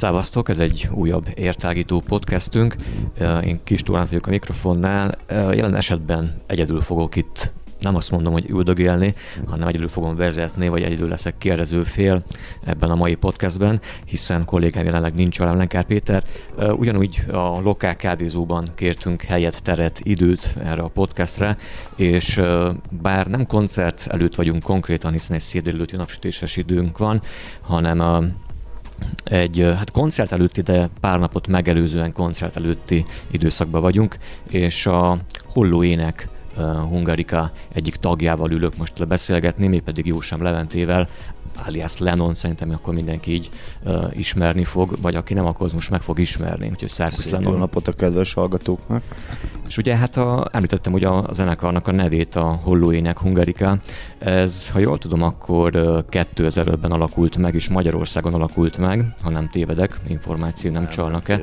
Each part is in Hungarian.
Szávasztok, ez egy újabb értágító podcastünk. Én Kis Tórán vagyok a mikrofonnál. Jelen esetben egyedül fogok itt nem azt mondom, hogy üldögélni, hanem egyedül fogom vezetni, vagy egyedül leszek kérdező fél ebben a mai podcastben, hiszen kollégám jelenleg nincs velem, Lenkár Péter. Ugyanúgy a lokál kávézóban kértünk helyet, teret, időt erre a podcastre, és bár nem koncert előtt vagyunk konkrétan, hiszen egy szédélőtti napsütéses időnk van, hanem a egy hát koncert előtti, de pár napot megelőzően koncert előtti időszakban vagyunk, és a Holló Ének Hungarika egyik tagjával ülök most le beszélgetni, pedig Jósem Leventével, alias Lennon, szerintem akkor mindenki így uh, ismerni fog, vagy aki nem, akkor az most meg fog ismerni, úgyhogy Szerkusz Lennon. Jó napot a kedves hallgatóknak! És ugye hát a, említettem ugye a zenekarnak a nevét, a Hollóének Hungarika. Ez, ha jól tudom, akkor 2005-ben alakult meg, és Magyarországon alakult meg, ha nem tévedek, információ nem, nem csalnak-e.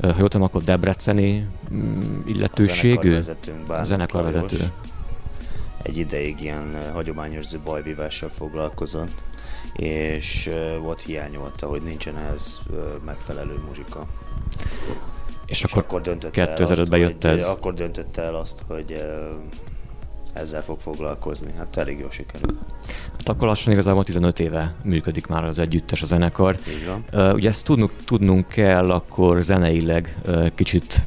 Ha jól tudom, akkor Debreceni mm, illetőségű? A zenekarvezető. Egy ideig ilyen hagyományos bajvívással foglalkozott és volt hiányolta, hogy nincsen ehhez megfelelő muzsika. És, és akkor, akkor döntött 2005-ben jött hogy, ez? Akkor döntötte el azt, hogy ezzel fog foglalkozni. Hát elég jól sikerült. Hát akkor lassan igazából 15 éve működik már az együttes, a zenekar. Így van. Uh, ugye ezt tudnunk, tudnunk kell akkor zeneileg uh, kicsit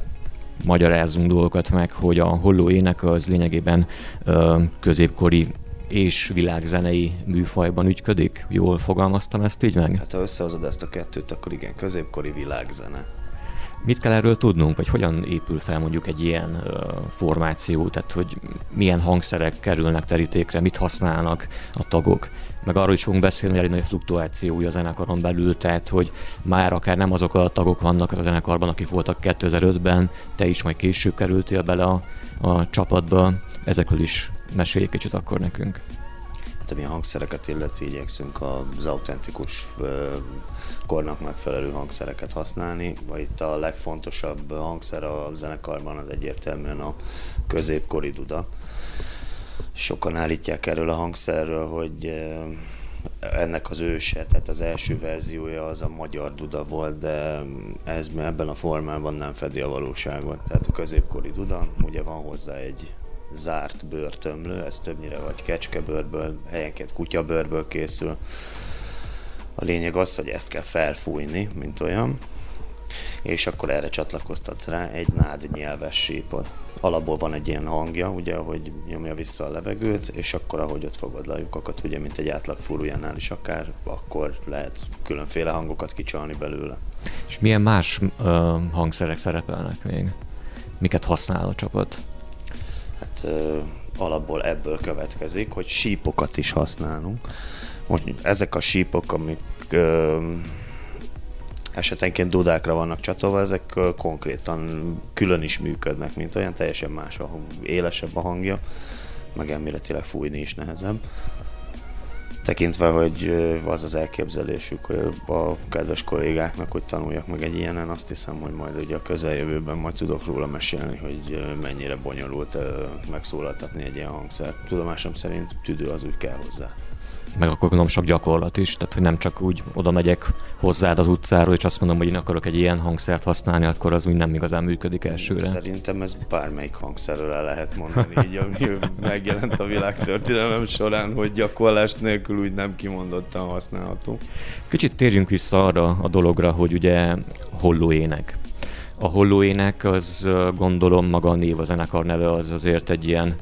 magyarázzunk dolgokat meg, hogy a holló ének az lényegében középkori és világzenei műfajban ügyködik? Jól fogalmaztam ezt így meg? Hát ha összehozod ezt a kettőt, akkor igen, középkori világzene. Mit kell erről tudnunk, vagy hogyan épül fel mondjuk egy ilyen uh, formáció, tehát hogy milyen hangszerek kerülnek terítékre, mit használnak a tagok, meg arról is fogunk beszélni, hogy elég nagy fluktuációja a zenekaron belül, tehát hogy már akár nem azok a tagok vannak a zenekarban, akik voltak 2005-ben, te is majd később kerültél bele a, a csapatba, ezekről is mesélj egy kicsit akkor nekünk. Ami a hangszereket illeti, igyekszünk az autentikus kornak megfelelő hangszereket használni, vagy itt a legfontosabb hangszer a zenekarban az egyértelműen a középkori duda. Sokan állítják erről a hangszerről, hogy ennek az őse, tehát az első verziója az a magyar duda volt, de ez ebben a formában nem fedi a valóságot. Tehát a középkori duda, ugye van hozzá egy zárt bőrtömlő, ez többnyire vagy kecskebőrből, helyenként kutyabőrből készül. A lényeg az, hogy ezt kell felfújni, mint olyan, és akkor erre csatlakoztatsz rá egy nád nyelves sípot. Alapból van egy ilyen hangja, ugye, hogy nyomja vissza a levegőt, és akkor, ahogy ott fogod le a lyukakat, ugye, mint egy átlag fúrujánál is akár, akkor lehet különféle hangokat kicsalni belőle. És milyen más uh, hangszerek szerepelnek még? Miket használ a csapat? Alapból ebből következik, hogy sípokat is használunk. Most ezek a sípok, amik uh, esetenként dudákra vannak csatolva, ezek konkrétan külön is működnek, mint olyan teljesen más, a élesebb a hangja, meg elméletileg fújni is nehezebb. Tekintve, hogy az az elképzelésük a kedves kollégáknak, hogy tanuljak meg egy ilyenen, azt hiszem, hogy majd ugye a közeljövőben majd tudok róla mesélni, hogy mennyire bonyolult megszólaltatni egy ilyen hangszert. Tudomásom szerint tüdő az úgy kell hozzá meg akkor gondolom sok gyakorlat is, tehát hogy nem csak úgy oda megyek hozzád az utcáról, és azt mondom, hogy én akarok egy ilyen hangszert használni, akkor az úgy nem igazán működik elsőre. Szerintem ez bármelyik hangszerről el lehet mondani, így ami megjelent a világtörténelem során, hogy gyakorlás nélkül úgy nem kimondottan használható. Kicsit térjünk vissza arra a dologra, hogy ugye holló ének. A holló ének az gondolom maga a név, a zenekar neve az azért egy ilyen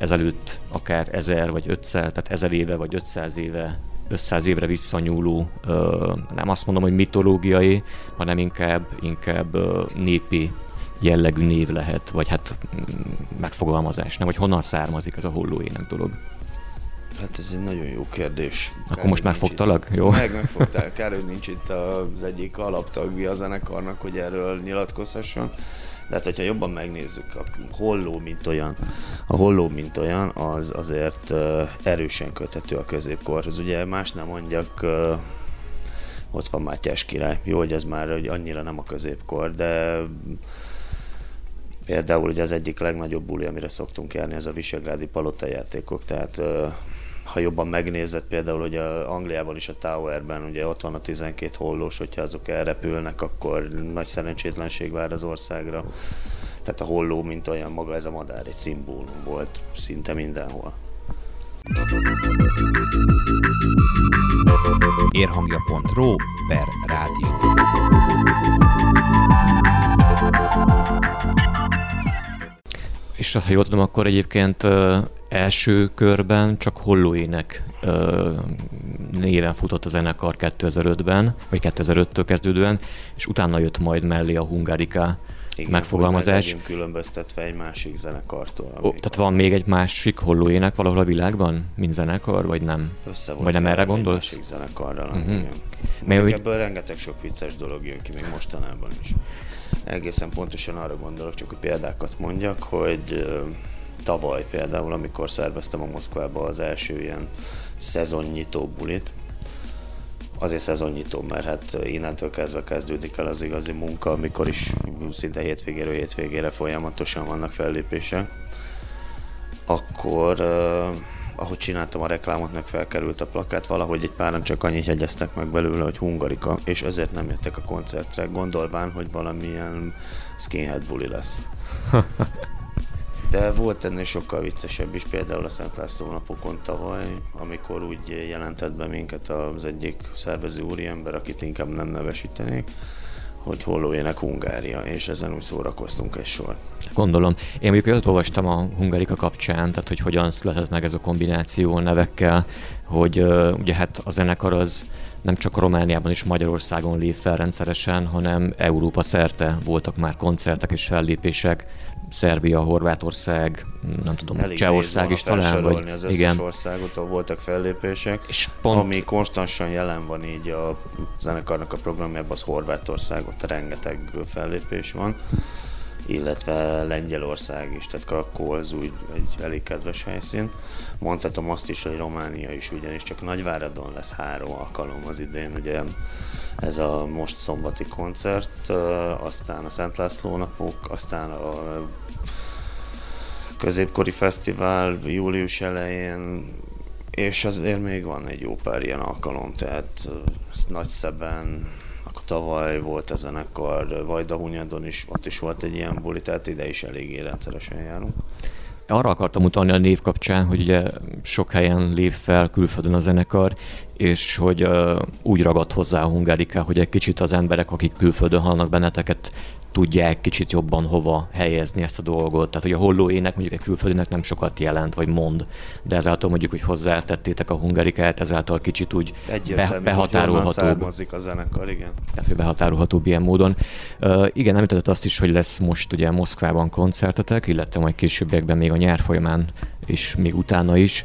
ezelőtt akár ezer vagy ötszer, tehát ezer éve vagy 500 éve 500 évre visszanyúló, nem azt mondom, hogy mitológiai, hanem inkább, inkább népi jellegű név lehet, vagy hát mm, megfogalmazás, nem, hogy honnan származik ez a hollóének dolog. Hát ez egy nagyon jó kérdés. Akkor Kár, most megfogtalak? Jó. Meg megfogtál. Kár, hogy nincs itt az egyik alaptagja a zenekarnak, hogy erről nyilatkozhasson. De hát, hogyha jobban megnézzük, a holló, mint olyan, a holló, mint olyan, az azért erősen köthető a középkorhoz. Ugye más nem mondjak, ott van Mátyás király. Jó, hogy ez már hogy annyira nem a középkor, de például ugye az egyik legnagyobb buli, amire szoktunk járni, ez a Visegrádi palotajátékok, tehát ha jobban megnézed például, hogy a Angliában is a Towerben ugye ott van a 12 hollós, hogyha azok elrepülnek, akkor nagy szerencsétlenség vár az országra. Tehát a holló, mint olyan maga ez a madár egy szimbólum volt szinte mindenhol. Érhangja.ro per rádió. És ha jól tudom, akkor egyébként első körben csak Hollóének néven futott a zenekar 2005-ben, vagy 2005-től kezdődően, és utána jött majd mellé a Hungarika igen, megfogalmazás. Igen, különböztetve egy másik zenekartól. Ó, tehát van még egy másik hollóének valahol a világban, mint zenekar, vagy nem? Össze vagy nem erre gondolsz? Egy másik zenekarral, uh-huh. igen. Még úgy... ebből rengeteg sok vicces dolog jön ki, még mostanában is. Egészen pontosan arra gondolok, csak hogy példákat mondjak, hogy tavaly például, amikor szerveztem a Moszkvába az első ilyen szezonnyitó bulit, azért szezonnyitó, mert hát innentől kezdve kezdődik el az igazi munka, amikor is szinte hétvégéről hétvégére folyamatosan vannak fellépések, akkor uh, ahogy csináltam a reklámot, meg felkerült a plakát, valahogy egy páran csak annyit jegyeztek meg belőle, hogy hungarika, és ezért nem jöttek a koncertre, gondolván, hogy valamilyen skinhead buli lesz. De volt ennél sokkal viccesebb is, például a Szent László napokon tavaly, amikor úgy jelentett be minket az egyik szervező úriember, akit inkább nem nevesítenék, hogy hollójének Hungária, és ezen úgy szórakoztunk egy sor. Gondolom. Én mondjuk olyat olvastam a Hungarika kapcsán, tehát hogy hogyan született meg ez a kombináció nevekkel, hogy ugye hát a zenekar az nem csak Romániában és Magyarországon lép fel rendszeresen, hanem Európa szerte voltak már koncertek és fellépések, Szerbia, Horvátország, nem tudom, Elég Csehország is talán, vagy az igen. országot, ahol voltak fellépések, és pont... ami konstansan jelen van így a zenekarnak a programjában, az Horvátország, ott rengeteg fellépés van illetve Lengyelország is, tehát Krakó az úgy egy elég kedves helyszín. Mondhatom azt is, hogy Románia is ugyanis csak Nagyváradon lesz három alkalom az idén, ugye ez a most szombati koncert, aztán a Szent László napok, aztán a középkori fesztivál július elején, és azért még van egy jó pár ilyen alkalom, tehát Nagyszeben, akkor tavaly volt a zenekar, Vajdahunyadon is, ott is volt egy ilyen buli, tehát ide is eléggé rendszeresen járunk. Arra akartam utalni a név kapcsán, hogy ugye sok helyen lép fel külföldön a zenekar, és hogy uh, úgy ragadt hozzá a Hungárika, hogy egy kicsit az emberek, akik külföldön hallnak benneteket, tudják kicsit jobban hova helyezni ezt a dolgot. Tehát, hogy a holló ének mondjuk egy külföldinek nem sokat jelent, vagy mond, de ezáltal mondjuk, hogy hozzátettétek a hungarikát, ezáltal kicsit úgy be, behatárolhatóbb. a zenekar, igen. Tehát, hogy behatárolhatóbb ilyen módon. Uh, igen, említetted azt is, hogy lesz most ugye Moszkvában koncertetek, illetve majd későbbiekben még a nyár folyamán és még utána is.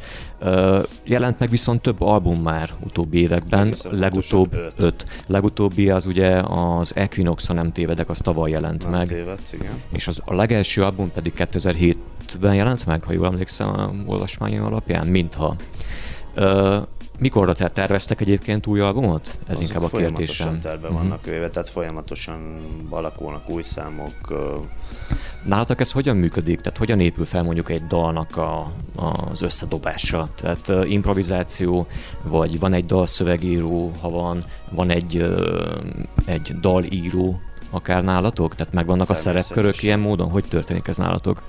Jelent meg viszont több album már utóbbi években, legutóbb öt. öt. Legutóbbi az ugye az Equinox, ha nem tévedek, az tavaly jelent nem meg. Tévedsz, igen. És az, a legelső album pedig 2007-ben jelent meg, ha jól emlékszem a olvasmányom alapján, mintha. Mikorra te terveztek egyébként új albumot? Ez Azok inkább a kérdésem. Folyamatosan terve uh-huh. vannak véve, tehát folyamatosan alakulnak új számok, Nálatok ez hogyan működik? Tehát hogyan épül fel mondjuk egy dalnak a, az összedobása? Tehát uh, improvizáció, vagy van egy dalszövegíró, ha van, van egy, uh, egy dalíró akár nálatok? Tehát megvannak a szerepkörök ilyen módon? Hogy történik ez nálatok?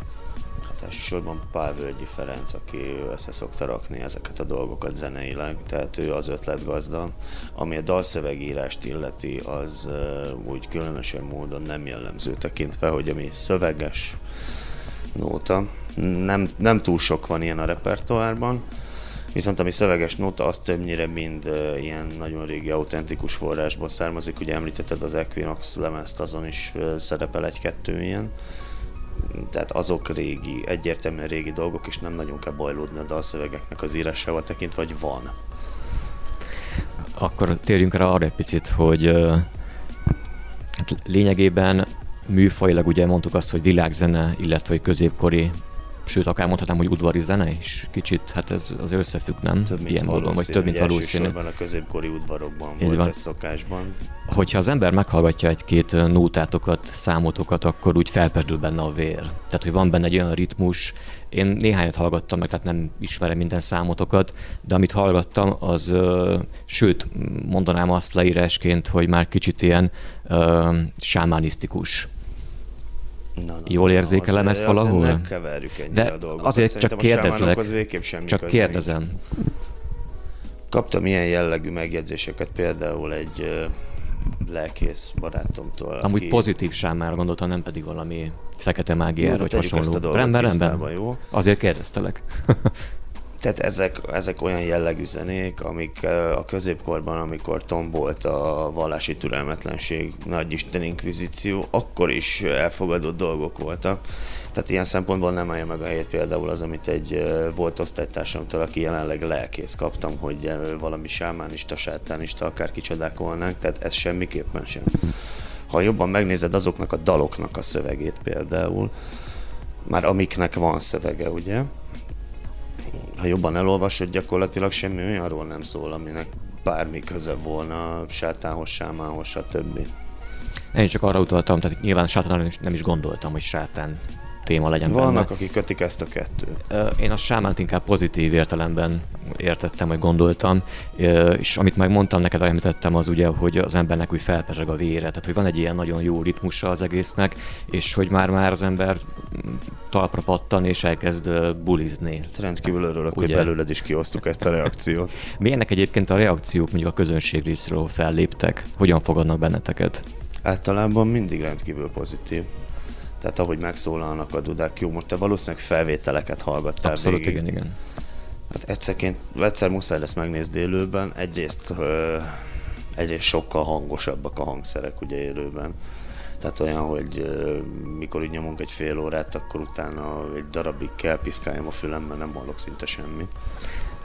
Elsősorban Pál Völgyi Ferenc, aki össze szokta rakni ezeket a dolgokat zeneileg, tehát ő az ötletgazda. Ami a dalszövegírást illeti, az úgy különösen módon nem jellemző tekintve, hogy ami szöveges nóta, nem, nem túl sok van ilyen a repertoárban, Viszont ami szöveges nóta, az többnyire mind uh, ilyen nagyon régi autentikus forrásból származik. Ugye említetted az Equinox lemezt, azon is uh, szerepel egy-kettő ilyen tehát azok régi, egyértelműen régi dolgok, és nem nagyon kell bajlódni a dalszövegeknek az írásával tekintve, vagy van. Akkor térjünk rá arra egy picit, hogy hát lényegében műfajilag ugye mondtuk azt, hogy világzene, illetve középkori sőt, akár mondhatnám, hogy udvari zene is kicsit, hát ez az összefügg, nem? Több mint Ilyen módon, vagy több, mint valószínű. a középkori udvarokban Így volt van. ez szokásban. Hogyha az ember meghallgatja egy-két nótátokat, számotokat, akkor úgy felpesdül benne a vér. Tehát, hogy van benne egy olyan ritmus, én néhányat hallgattam meg, tehát nem ismerem minden számotokat, de amit hallgattam, az, sőt, mondanám azt leírásként, hogy már kicsit ilyen uh, sámánisztikus Na, na, Jól érzékelem na, ezt valahol? Nem keverjük ennyire De a dolgokat. azért Szerintem csak kérdezlek, csak köze kérdezem. Kaptam ilyen jellegű megjegyzéseket például egy lelkész barátomtól. Amúgy aki... pozitív sámára gondoltam, nem pedig valami fekete mágiára, vagy hasonló. Ezt a rendben, rendben. Jó? Azért kérdeztelek. Tehát ezek, ezek olyan jellegű zenék, amik a középkorban, amikor tombolt a vallási türelmetlenség, nagy Isten inkvizíció, akkor is elfogadott dolgok voltak. Tehát ilyen szempontból nem állja meg a helyét például az, amit egy volt osztálytársamtól, aki jelenleg lelkész kaptam, hogy valami sámánista, sátánista, akár kicsodák volnánk, tehát ez semmiképpen sem. Ha jobban megnézed azoknak a daloknak a szövegét például, már amiknek van szövege, ugye, ha jobban elolvasod, gyakorlatilag semmi olyanról nem szól, aminek bármi köze volna sátánhoz, sámához, stb. Én csak arra utaltam, tehát nyilván sátánra nem is, nem is gondoltam, hogy sátán téma legyen Vannak, benne. akik kötik ezt a kettőt. Én a sámánt inkább pozitív értelemben értettem, vagy gondoltam, és amit meg mondtam neked, említettem, az ugye, hogy az embernek úgy felpezseg a vére, tehát hogy van egy ilyen nagyon jó ritmusa az egésznek, és hogy már-már az ember talpra pattan és elkezd bulizni. Hát rendkívül örülök, ugye? hogy belőled is kiosztuk ezt a reakciót. Milyenek egyébként a reakciók mondjuk a közönség részéről felléptek? Hogyan fogadnak benneteket? Általában mindig rendkívül pozitív. Tehát ahogy megszólalnak a dudák, jó, most te valószínűleg felvételeket hallgattál Abszolút, végig. igen, igen. Hát egyszerként, egyszer muszáj lesz megnézni élőben, egyrészt, ö, egyrészt sokkal hangosabbak a hangszerek ugye élőben. Tehát olyan, hogy ö, mikor így nyomunk egy fél órát, akkor utána egy darabig kell piszkáljam a fülemben, nem hallok szinte semmit.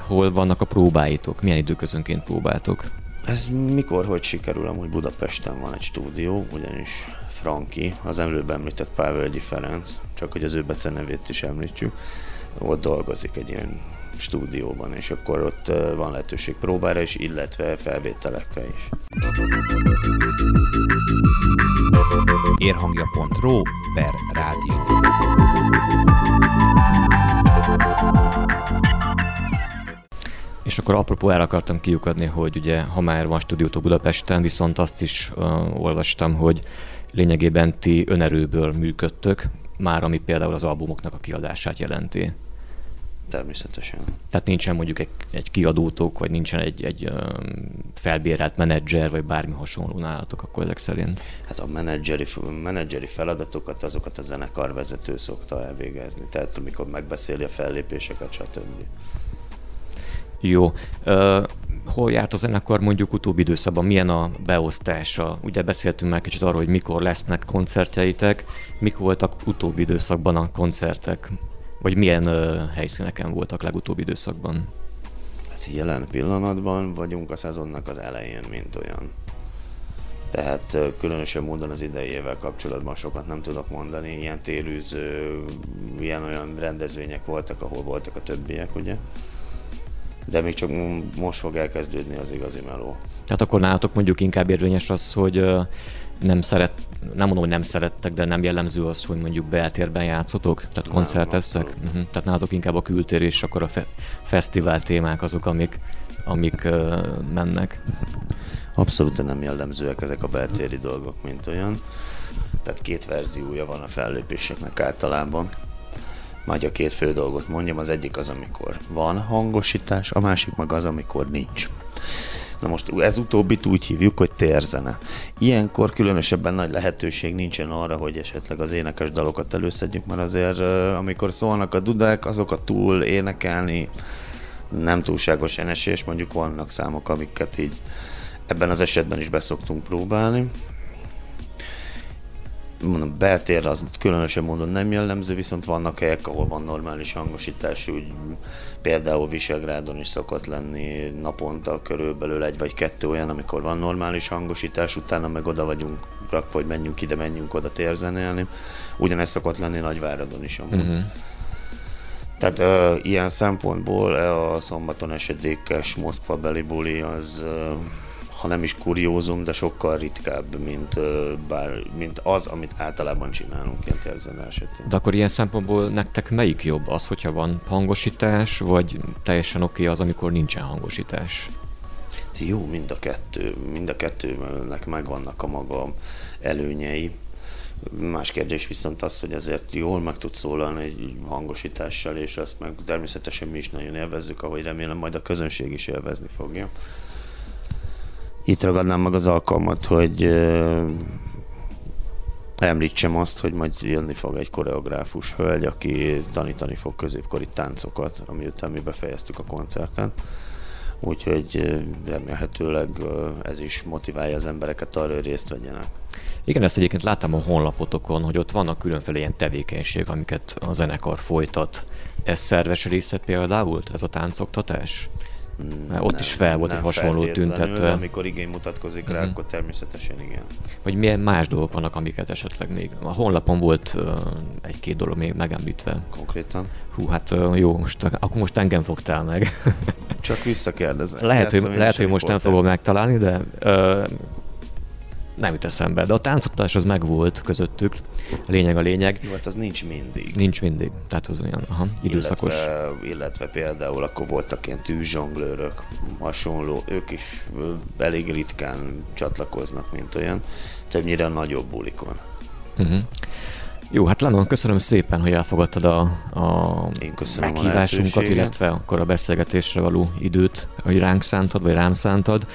Hol vannak a próbáitok? Milyen időközönként próbáltok? Ez mikor, hogy sikerül, amúgy Budapesten van egy stúdió, ugyanis Franki, az előbb említett Pávölgyi Ferenc, csak hogy az ő becenevét is említsük, ott dolgozik egy ilyen stúdióban, és akkor ott van lehetőség próbára is, illetve felvételekre is. Érhangja.ro per rádió. És akkor apropó el akartam kiukadni, hogy ugye ha már van stúdiótok Budapesten, viszont azt is uh, olvastam, hogy lényegében ti önerőből működtök, már ami például az albumoknak a kiadását jelenti. Természetesen. Tehát nincsen mondjuk egy, egy kiadótok, vagy nincsen egy, egy felbérelt menedzser, vagy bármi hasonló nálatok akkor ezek szerint? Hát a menedzseri, menedzseri feladatokat azokat a zenekarvezető szokta elvégezni, tehát amikor megbeszéli a fellépéseket, stb. Jó. Uh, hol járt a zenekar mondjuk utóbbi időszakban? Milyen a beosztása? Ugye beszéltünk már kicsit arról, hogy mikor lesznek koncertjeitek, mik voltak utóbbi időszakban a koncertek? Vagy milyen uh, helyszíneken voltak legutóbbi időszakban? Hát jelen pillanatban vagyunk a szezonnak az elején, mint olyan. Tehát különösen módon az idejével kapcsolatban sokat nem tudok mondani. Ilyen télűző, ilyen olyan rendezvények voltak, ahol voltak a többiek, ugye? De még csak most fog elkezdődni az igazi meló. Tehát akkor nálatok mondjuk inkább érvényes az, hogy nem szeret, nem mondom, hogy nem szerettek, de nem jellemző az, hogy mondjuk beltérben játszotok, tehát koncerteztek. uh-huh. Tehát nálatok inkább a kültér és akkor a fe- fesztivál témák azok, amik, amik uh, mennek. Abszolút nem jellemzőek ezek a beltéri dolgok, mint olyan. Tehát két verziója van a fellépéseknek általában. Majd a két fő dolgot mondjam, az egyik az, amikor van hangosítás, a másik meg az, amikor nincs. Na most ez utóbbit úgy hívjuk, hogy térzene. Ilyenkor különösebben nagy lehetőség nincsen arra, hogy esetleg az énekes dalokat előszedjük, mert azért amikor szólnak a dudák, azokat túl énekelni nem túlságosan esélyes, mondjuk vannak számok, amiket így ebben az esetben is beszoktunk próbálni. Mondom, beltér az különösen módon nem jellemző, viszont vannak helyek, ahol van normális hangosítás, úgy például Visegrádon is szokott lenni naponta körülbelül egy vagy kettő olyan, amikor van normális hangosítás, utána meg oda vagyunk rakva, hogy menjünk ide, menjünk oda térzenélni. Ugyanez szokott lenni Nagyváradon is amúgy. Uh-huh. Tehát ö, ilyen szempontból a szombaton esedékes Moszkva beli buli az ö, ha nem is kuriózum, de sokkal ritkább, mint, bár, mint az, amit általában csinálunk ilyen térzene esetén. De akkor ilyen szempontból nektek melyik jobb? Az, hogyha van hangosítás, vagy teljesen oké okay az, amikor nincsen hangosítás? Jó, mind a kettő, mind a kettőnek megvannak a maga előnyei. Más kérdés viszont az, hogy ezért jól meg tud szólalni egy hangosítással, és azt meg természetesen mi is nagyon élvezzük, ahogy remélem majd a közönség is élvezni fogja. Itt ragadnám meg az alkalmat, hogy említsem azt, hogy majd jönni fog egy koreográfus hölgy, aki tanítani fog középkori táncokat, amiután mi befejeztük a koncerten. Úgyhogy remélhetőleg ez is motiválja az embereket arra, hogy részt vegyenek. Igen, ezt egyébként láttam a honlapotokon, hogy ott vannak különféle ilyen tevékenységek, amiket a zenekar folytat. Ez szerves része például, ez a táncoktatás? Mert ott nem, is fel volt egy hasonló tüntetve. Amikor igény mutatkozik rá, mm-hmm. akkor természetesen igen. Vagy milyen más dolgok vannak, amiket esetleg még. A honlapon volt uh, egy-két dolog még megemlítve. Konkrétan? Hú, hát uh, jó, most, akkor most engem fogtál meg. Csak visszakérdezem. Lehet, hogy, lehet, hogy most nem fogom megtalálni, de uh, nem jut eszembe, de a táncoktatás az megvolt közöttük, a lényeg a lényeg. Jó, hát az nincs mindig. Nincs mindig, tehát az olyan aha, időszakos. Illetve, illetve például akkor voltak ilyen tűzsonglőrök, hasonló, ők is elég ritkán csatlakoznak, mint olyan, többnyire a nagyobb bulikon. Uh-huh. Jó, hát Lennon, köszönöm szépen, hogy elfogadtad a, a meghívásunkat, a illetve akkor a beszélgetésre való időt, hogy ránk szántad, vagy rám szántad.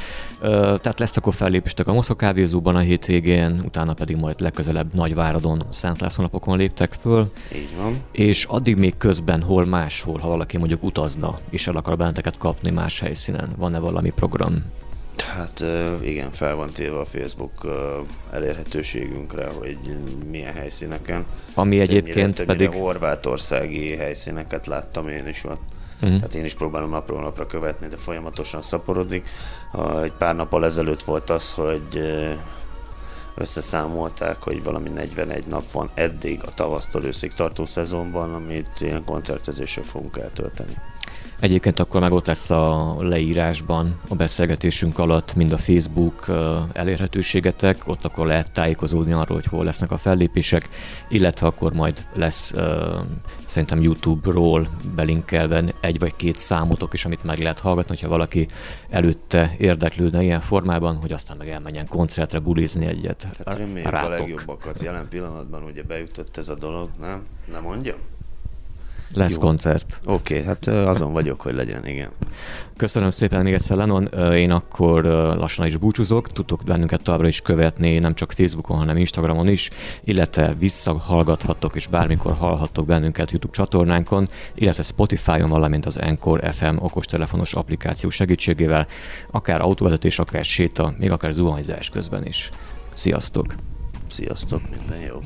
Tehát lesz akkor fellépéstek a Moszkva kávézóban a hétvégén, utána pedig majd legközelebb Nagyváradon, Szent László napokon léptek föl. Így van. És addig még közben hol máshol, ha valaki mondjuk utazna, és el akar benneteket kapni más helyszínen, van-e valami program? Hát igen, fel van téve a Facebook elérhetőségünkre, hogy milyen helyszíneken. Ami egyébként többnyire, pedig... horvátországi helyszíneket láttam én is ott. Uh-huh. Tehát én is próbálom napról napra követni, de folyamatosan szaporodik. Egy pár nappal ezelőtt volt az, hogy összeszámolták, hogy valami 41 nap van eddig a tavasztól őszig tartó szezonban, amit ilyen koncertezéssel fogunk eltölteni. Egyébként akkor meg ott lesz a leírásban a beszélgetésünk alatt mind a Facebook elérhetőségetek, ott akkor lehet tájékozódni arról, hogy hol lesznek a fellépések, illetve akkor majd lesz szerintem YouTube-ról belinkelve egy vagy két számotok is, amit meg lehet hallgatni, hogyha valaki előtte érdeklődne ilyen formában, hogy aztán meg elmenjen koncertre bulizni egyet. Hát reméljük a legjobbakat. Jelen pillanatban ugye bejutott ez a dolog, nem? Nem mondjam? Lesz Jó. koncert. Oké, okay, hát azon vagyok, hogy legyen, igen. Köszönöm szépen még egyszer, Lenon. Én akkor lassan is búcsúzok. Tudtok bennünket továbbra is követni, nem csak Facebookon, hanem Instagramon is, illetve visszahallgathattok és bármikor hallhattok bennünket YouTube csatornánkon, illetve Spotify-on, valamint az Encore FM okostelefonos applikáció segítségével, akár autóvezetés, akár séta, még akár zuhanyzás közben is. Sziasztok! Sziasztok, minden jót!